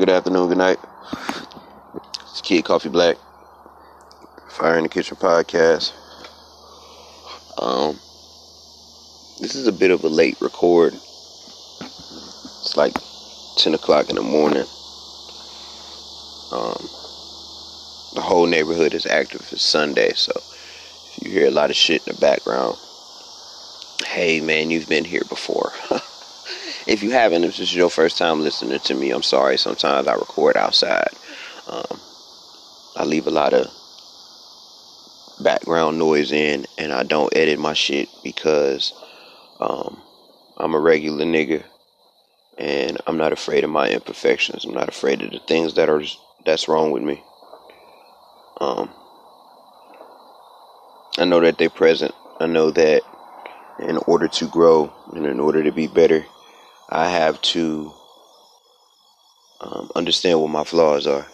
Good afternoon, good night. It's Kid Coffee Black, Fire in the Kitchen podcast. Um, this is a bit of a late record. It's like 10 o'clock in the morning. Um, the whole neighborhood is active. It's Sunday, so if you hear a lot of shit in the background, hey man, you've been here before. if you haven't, if this is your first time listening to me, I'm sorry. Sometimes I record outside. Um, I leave a lot of background noise in, and I don't edit my shit because um, I'm a regular nigga, and I'm not afraid of my imperfections. I'm not afraid of the things that are that's wrong with me. Um, I know that they're present. I know that in order to grow and in order to be better, I have to um, understand what my flaws are,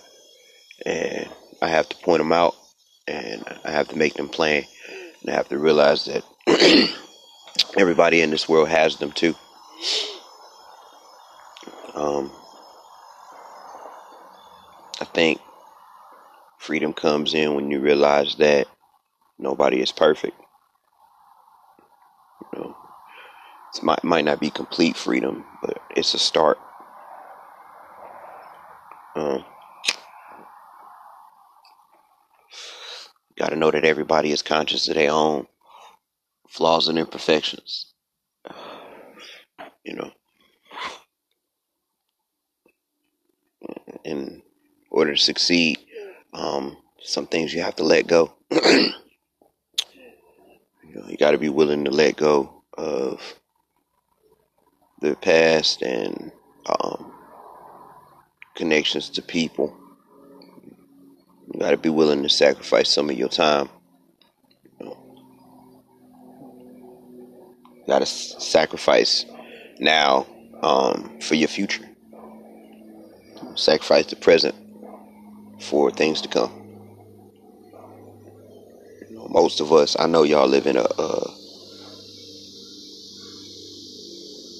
and I have to point them out, and I have to make them plain, and I have to realize that everybody in this world has them too. Um, I think freedom comes in when you realize that nobody is perfect. You know, it might might not be complete freedom, but it's a start. Um, Got to know that everybody is conscious of their own flaws and imperfections. You know, in order to succeed, um, some things you have to let go. you know, you got to be willing to let go of the past and um, connections to people. You got to be willing to sacrifice some of your time. You, got to sacrifice now um, for your future. Sacrifice the present for things to come. Most of us, I know y'all live in a, uh,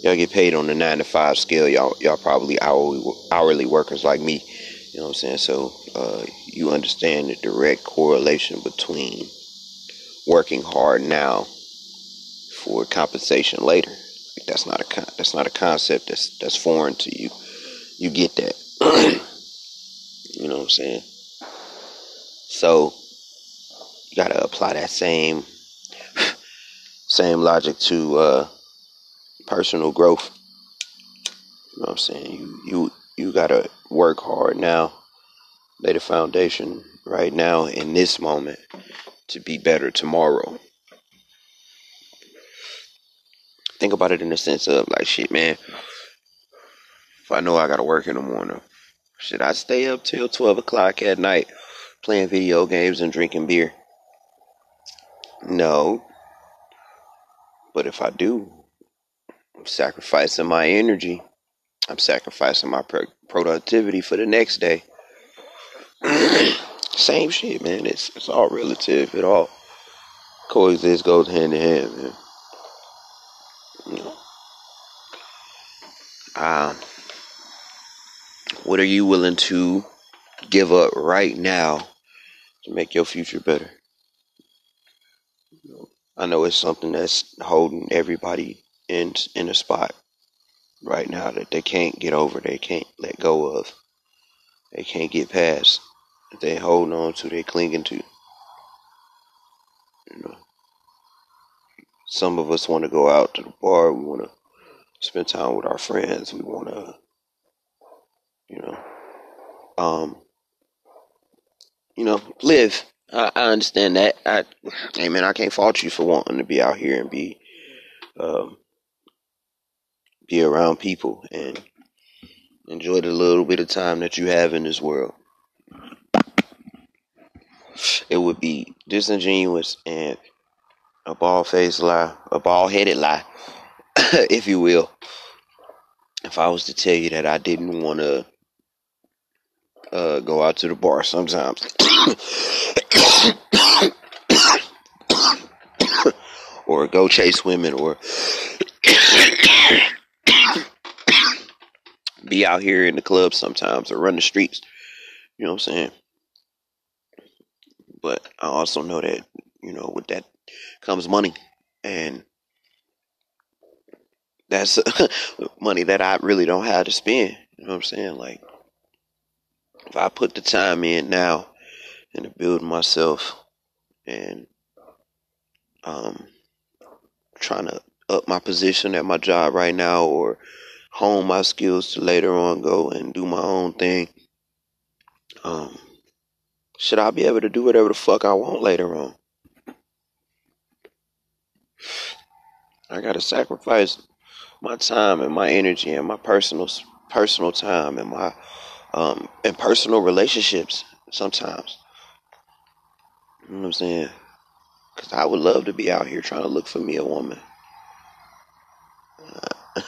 y'all get paid on the nine to five scale. Y'all, y'all probably hourly, hourly workers like me. You know what I'm saying? So uh, you understand the direct correlation between working hard now for compensation later. Like that's not a con- that's not a concept that's that's foreign to you. You get that. you know what I'm saying? So you gotta apply that same same logic to uh, personal growth. You know what I'm saying? You you you gotta work hard now, lay the foundation right now in this moment to be better tomorrow. Think about it in the sense of like shit, man. If I know I gotta work in the morning, should I stay up till twelve o'clock at night playing video games and drinking beer? No. But if I do, I'm sacrificing my energy. I'm sacrificing my pro- productivity for the next day. Same shit, man. It's it's all relative. It all coexists, goes hand in hand, man. You know. Um, what are you willing to give up right now to make your future better? I know it's something that's holding everybody in in a spot right now that they can't get over, they can't let go of, they can't get past, they holding on to, they clinging to. You know, some of us want to go out to the bar, we want to spend time with our friends, we want to, you know, um, you know, live. I, I understand that. I, hey man, I can't fault you for wanting to be out here and be, um, be around people and enjoy the little bit of time that you have in this world. It would be disingenuous and a bald faced lie, a bald headed lie, if you will, if I was to tell you that I didn't want to uh, go out to the bar sometimes. or go chase women or be out here in the club sometimes or run the streets. You know what I'm saying? But I also know that, you know, with that comes money. And that's money that I really don't have to spend. You know what I'm saying? Like, if I put the time in now into building myself and um, trying to up my position at my job right now or hone my skills to later on go and do my own thing. Um, should I be able to do whatever the fuck I want later on? I gotta sacrifice my time and my energy and my personal personal time and my um and personal relationships sometimes. You know what I'm saying? Cause I would love to be out here trying to look for me a woman.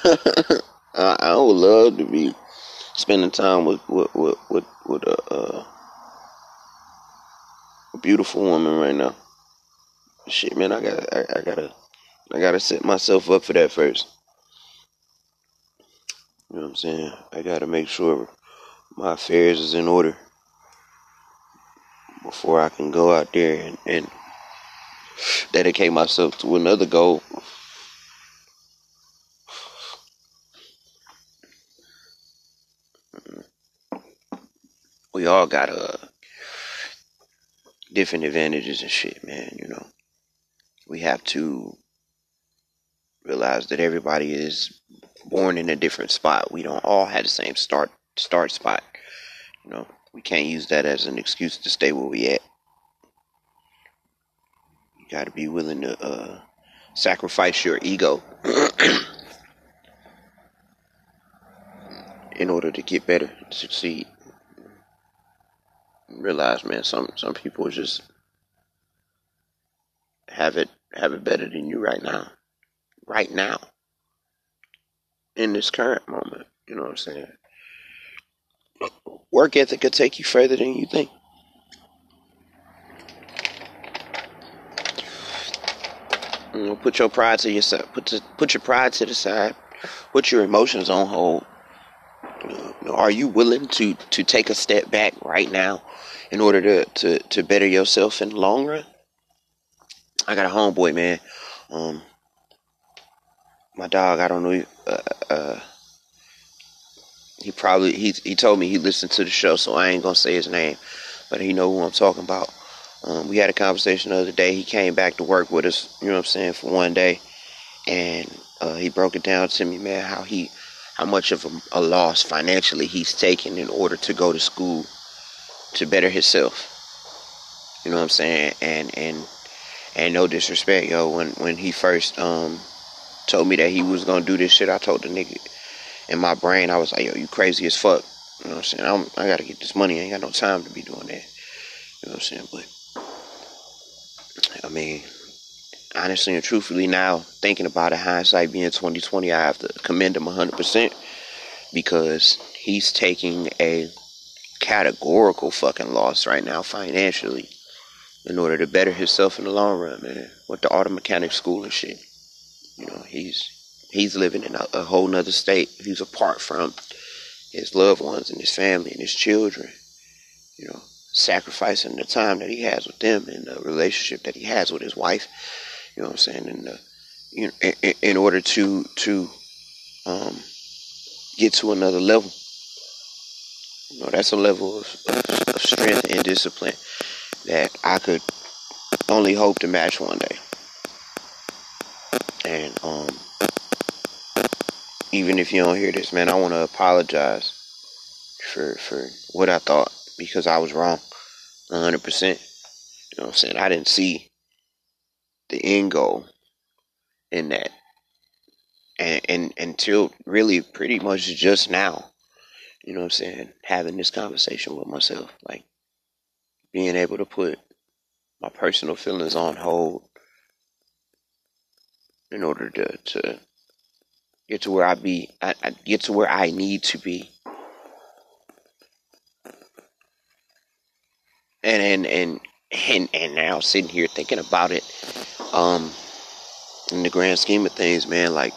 I, I would love to be spending time with with with with, with a, uh, a beautiful woman right now. Shit, man, I got I, I gotta I gotta set myself up for that first. You know what I'm saying? I gotta make sure my affairs is in order before I can go out there and, and dedicate myself to another goal. We all got uh different advantages and shit, man, you know. We have to realize that everybody is born in a different spot. We don't all have the same start start spot. You know, we can't use that as an excuse to stay where we at. You got to be willing to uh, sacrifice your ego in order to get better, to succeed. Realize, man, some some people just have it have it better than you right now, right now, in this current moment. You know what I'm saying? Work ethic could take you further than you think. You know, put your pride to yourself. Put to, put your pride to the side. Put your emotions on hold. Know, are you willing to to take a step back right now in order to to to better yourself in the long run? I got a homeboy, man. Um, my dog. I don't know. Uh, uh, he probably he he told me he listened to the show, so I ain't gonna say his name, but he know who I'm talking about. Um, we had a conversation the other day. He came back to work with us, you know what I'm saying, for one day, and uh, he broke it down to me, man, how he how much of a, a loss financially he's taken in order to go to school to better himself. You know what I'm saying? And and and no disrespect, yo. When when he first um told me that he was gonna do this shit, I told the nigga in my brain, I was like, yo, you crazy as fuck. You know what I'm saying? I'm, I gotta get this money. I ain't got no time to be doing that. You know what I'm saying? But I mean, honestly and truthfully, now thinking about it, hindsight being 2020, I have to commend him 100% because he's taking a categorical fucking loss right now financially in order to better himself in the long run, man. With the auto mechanic school and shit. You know, he's he's living in a, a whole nother state. He's apart from his loved ones and his family and his children. You know, sacrificing the time that he has with them and the relationship that he has with his wife You know what I'm saying? And the, you know, in, in order to to um, get to another level. You know, that's a level of, of, of strength and discipline that I could only hope to match one day. And um, even if you don't hear this, man, I want to apologize for for what I thought because I was wrong, hundred percent. You know what I'm saying? I didn't see the end goal in that, and, and until really pretty much just now. You know what I'm saying? Having this conversation with myself, like being able to put my personal feelings on hold in order to, to get to where I be, I, I get to where I need to be. And and and and and now sitting here thinking about it, um, in the grand scheme of things, man, like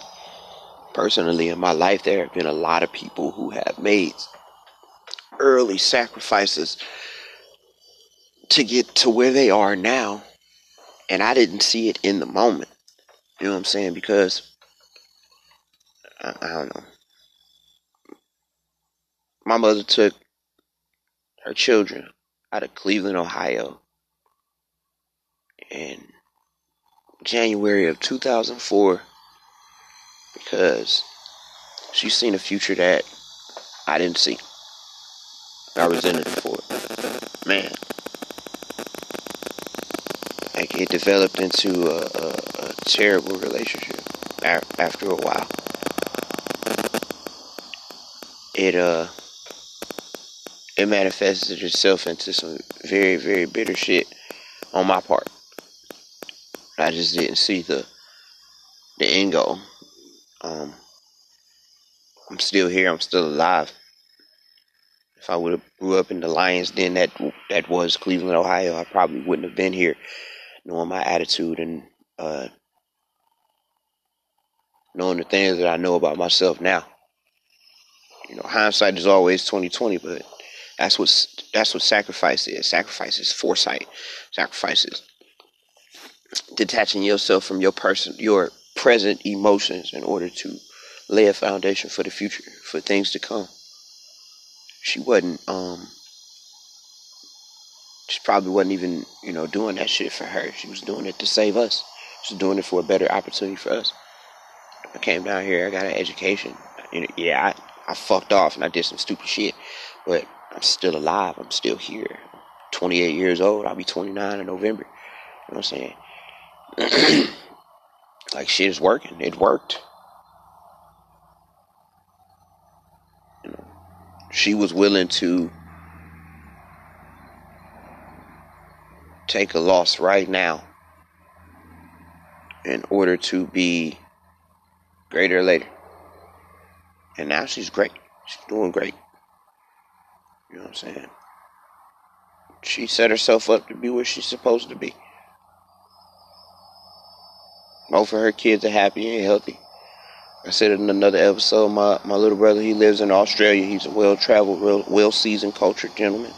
personally in my life, there have been a lot of people who have made early sacrifices to get to where they are now, and I didn't see it in the moment. You know what I'm saying? Because I, I don't know. My mother took her children out of Cleveland, Ohio in January of 2004 because she seen a future that I didn't see. I resented her for it. Man. Like it developed into a, a, a terrible relationship after a while it uh it manifested itself into some very very bitter shit on my part. I just didn't see the the end goal. Um, I'm still here. I'm still alive. If I would have grew up in the Lions Den that that was Cleveland, Ohio, I probably wouldn't have been here, knowing my attitude and uh, knowing the things that I know about myself now. You know, hindsight is always twenty twenty, but that's what that's what sacrifice is. Sacrifice is foresight. Sacrifice is detaching yourself from your person, your present emotions, in order to lay a foundation for the future, for things to come. She wasn't. Um, she probably wasn't even, you know, doing that shit for her. She was doing it to save us. She was doing it for a better opportunity for us. I came down here. I got an education. You know, yeah, I, I fucked off and I did some stupid shit, but I'm still alive. I'm still here. 28 years old. I'll be 29 in November. You know what I'm saying? like shit is working. It worked. You know, she was willing to take a loss right now in order to be greater later. And now she's great. She's doing great. You know what I'm saying? She set herself up to be where she's supposed to be. Of her kids are happy and healthy. I said in another episode, my, my little brother, he lives in Australia. He's a well traveled, well seasoned, cultured gentleman.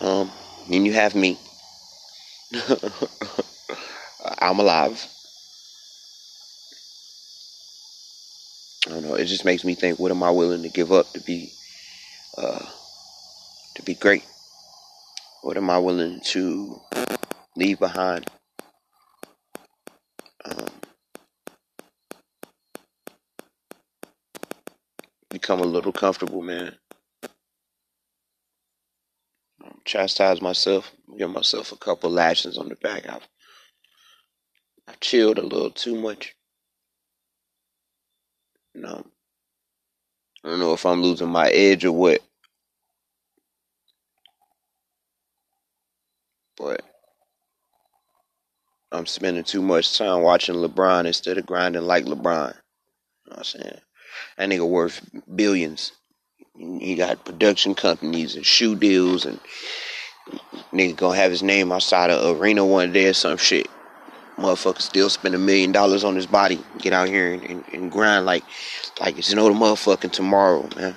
Um, and you have me. I'm alive. I don't know. It just makes me think: What am I willing to give up to be, uh, to be great? What am I willing to leave behind? Become a little comfortable, man. Um, chastise myself, give myself a couple lashes on the back. I've, I've chilled a little too much. No. I don't know if I'm losing my edge or what. But I'm spending too much time watching LeBron instead of grinding like LeBron. You know what I'm saying? That nigga worth billions. He got production companies and shoe deals and nigga gonna have his name outside of arena one day or some shit motherfucker still spend a million dollars on his body, get out here and, and, and grind like like it's no motherfucking tomorrow, man.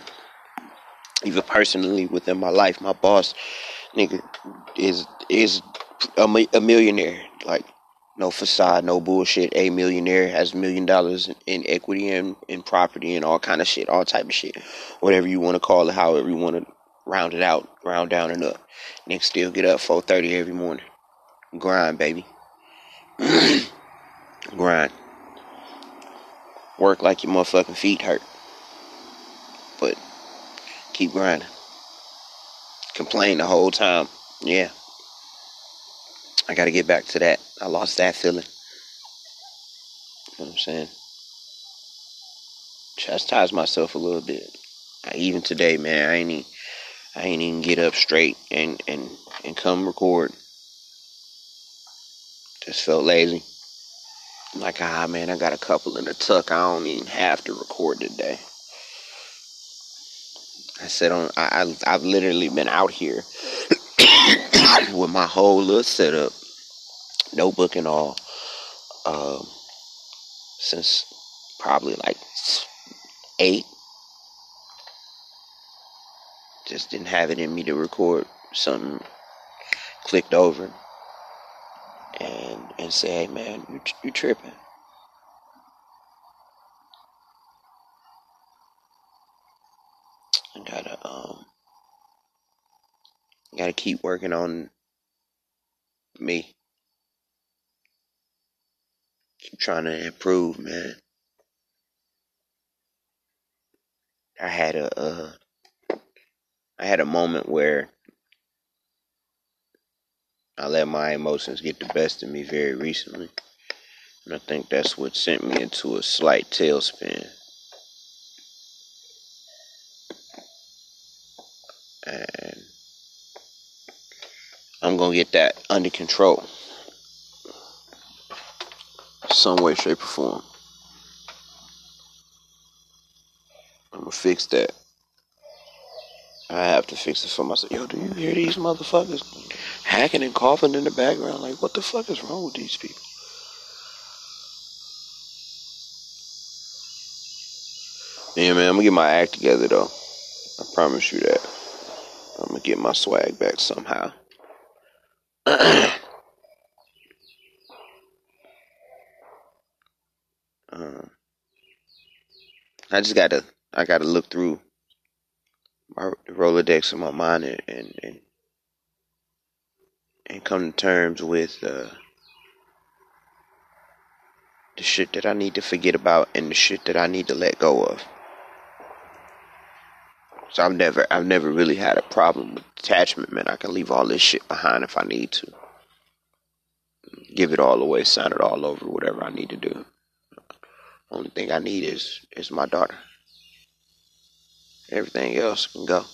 Even personally within my life, my boss, nigga, is is a, a millionaire. Like no facade, no bullshit. A millionaire has a million dollars in equity and in property and all kind of shit, all type of shit. Whatever you want to call it, however you want to round it out, round down and up. Niggas still get up 4.30 every morning. Grind, baby. Grind. Work like your motherfucking feet hurt. But keep grinding. Complain the whole time. Yeah. I got to get back to that. I lost that feeling. You know what I'm saying? Chastise myself a little bit. I, even today, man, I ain't even, I ain't even get up straight and and and come record. Just felt lazy. I'm like, ah, man, I got a couple in the tuck. I don't even have to record today. I said on, I, I I've literally been out here with my whole little setup notebook and all um, since probably like eight. Just didn't have it in me to record something. Clicked over and and say, "Hey man, you you tripping." I gotta um gotta keep working on me. Trying to improve, man. I had a uh, I had a moment where I let my emotions get the best of me very recently. And I think that's what sent me into a slight tailspin. And I'm going to get that under control some way, shape, or form. I'm gonna fix that. I have to fix it for myself. Yo, do you hear these motherfuckers hacking and coughing in the background? Like, what the fuck is wrong with these people? Yeah, man, I'm gonna get my act together though. I promise you that. I'm gonna get my swag back somehow. I just gotta I gotta look through my Rolodex in my mind and and and, and come to terms with uh, the shit that I need to forget about and the shit that I need to let go of. So I've never I've never really had a problem with detachment, man. I can leave all this shit behind if I need to. Give it all away, sign it all over, whatever I need to do. Only thing I need is is my daughter. Everything else can go.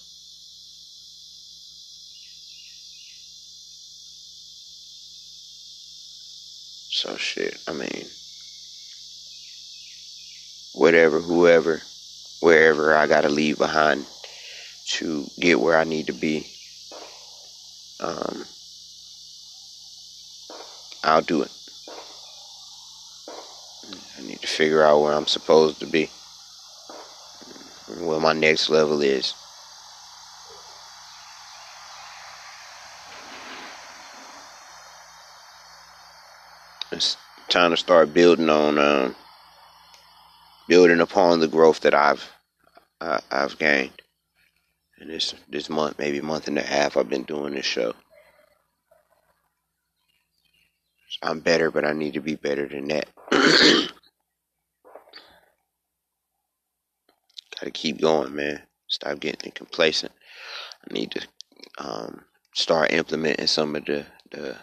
So shit, I mean whatever, whoever, wherever I gotta leave behind to get where I need to be. Um I'll do it. I need to figure out where I'm supposed to be, where my next level is. It's time to start building on, um, building upon the growth that I've I, I've gained. And this this month, maybe month and a half, I've been doing this show. I'm better, but I need to be better than that. Gotta keep going, man. Stop getting complacent. I need to um, start implementing some of the, the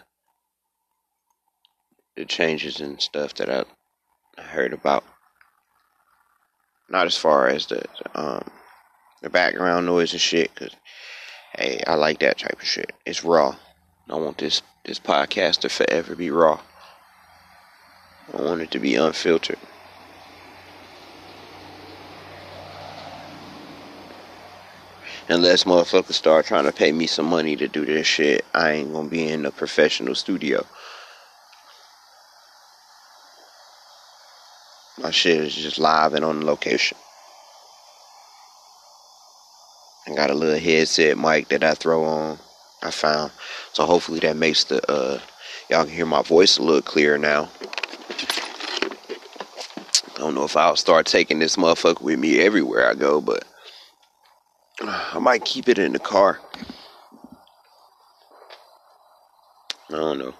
the changes and stuff that I, heard about. Not as far as the, the um the background noise and shit, cause hey, I like that type of shit. It's raw. I want this this podcast to forever be raw. I want it to be unfiltered. Unless motherfuckers start trying to pay me some money to do this shit, I ain't gonna be in a professional studio. My shit is just live and on location. I got a little headset mic that I throw on. I found, so hopefully that makes the uh, y'all can hear my voice a little clearer now. I don't know if I'll start taking this motherfucker with me everywhere I go, but I might keep it in the car. I don't know.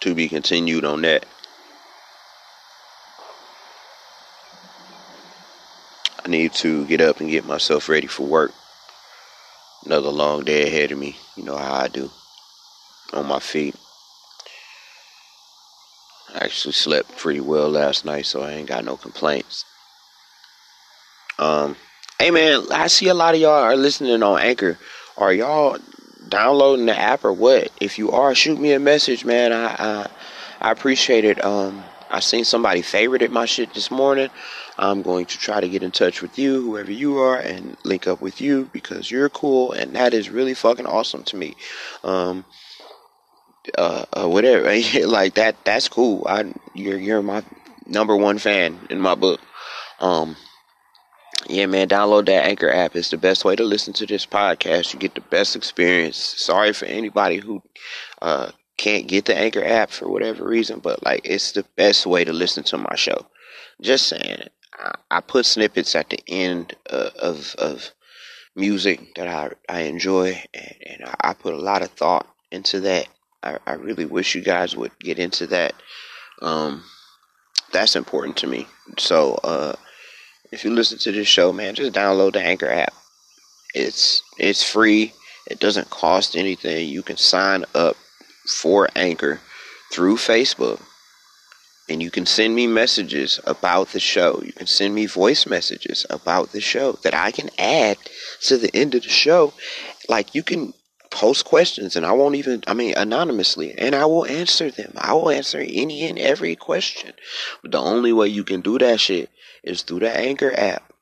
To be continued on that. I need to get up and get myself ready for work. Another long day ahead of me. You know how I do. On my feet. I actually slept pretty well last night, so I ain't got no complaints. Um, hey man, I see a lot of y'all are listening on Anchor. Are y'all downloading the app or what? If you are, shoot me a message, man. I I, I appreciate it. Um, I seen somebody favorited my shit this morning. I'm going to try to get in touch with you, whoever you are, and link up with you because you're cool, and that is really fucking awesome to me. Um, uh, uh whatever, like that. That's cool. I you're you're my number one fan in my book. Um, yeah, man, download that Anchor app. It's the best way to listen to this podcast. You get the best experience. Sorry for anybody who uh, can't get the Anchor app for whatever reason, but like it's the best way to listen to my show. Just saying, I, I put snippets at the end uh, of of music that I I enjoy, and, and I, I put a lot of thought into that. I, I really wish you guys would get into that. Um, that's important to me. So, uh, if you listen to this show, man, just download the Anchor app. It's it's free. It doesn't cost anything. You can sign up for Anchor through Facebook. And you can send me messages about the show. You can send me voice messages about the show that I can add to the end of the show. Like you can post questions and I won't even, I mean, anonymously, and I will answer them. I will answer any and every question. But the only way you can do that shit is through the Anchor app.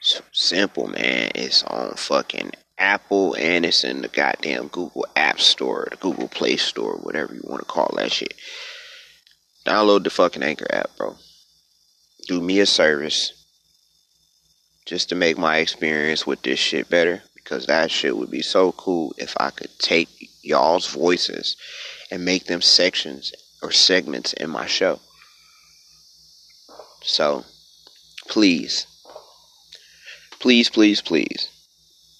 It's simple, man. It's on fucking Apple and it's in the goddamn Google App Store, the Google Play Store, whatever you want to call that shit. Download the fucking Anchor app, bro. Do me a service just to make my experience with this shit better because that shit would be so cool if I could take y'all's voices and make them sections or segments in my show. So, please, please, please, please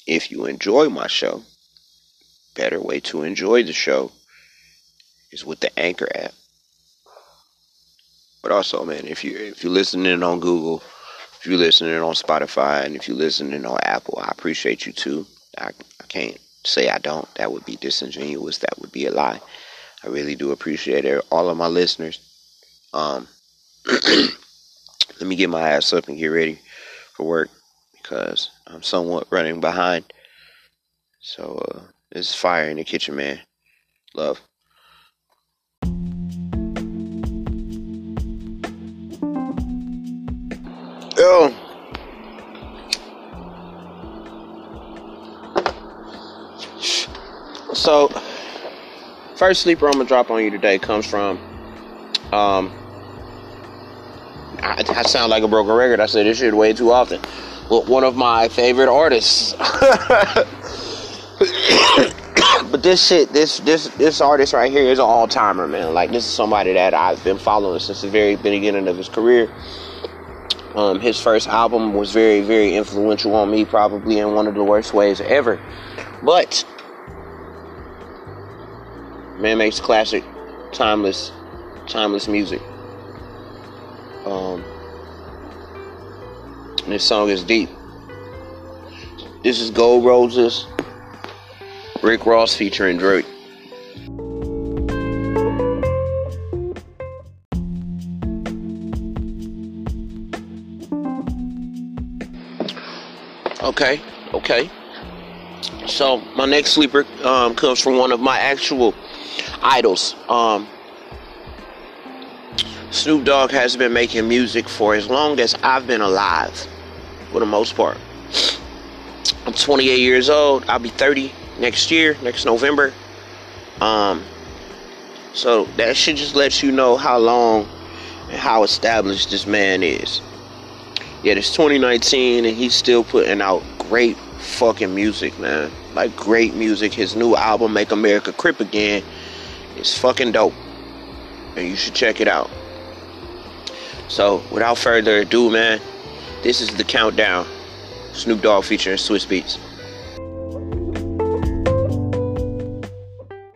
if you enjoy my show, better way to enjoy the show is with the Anchor app. But also, man, if you if you're listening on Google, if you're listening on Spotify, and if you're listening on Apple, I appreciate you too. I, I can't say I don't. That would be disingenuous. That would be a lie. I really do appreciate all of my listeners. Um, let me get my ass up and get ready for work because I'm somewhat running behind. So, uh, this is fire in the kitchen, man. Love. Yo. So, first sleeper I'm gonna drop on you today comes from, um, I, I sound like a broken record. I say this shit way too often one of my favorite artists. but this shit, this this this artist right here is an all timer, man. Like this is somebody that I've been following since the very beginning of his career. Um, his first album was very, very influential on me, probably in one of the worst ways ever. But man makes classic, timeless, timeless music. Um, and this song is deep. This is Gold Roses, Rick Ross featuring Drake. Okay, okay. So my next sleeper um, comes from one of my actual idols. Um, Snoop Dogg has been making music for as long as I've been alive for the most part. I'm 28 years old. I'll be 30 next year, next November. Um, so that should just let you know how long and how established this man is. Yet it's 2019 and he's still putting out great fucking music, man. Like great music. His new album, Make America Crip Again, is fucking dope. And you should check it out. So, without further ado, man, this is the countdown. Snoop Dogg featuring Swizz Beatz.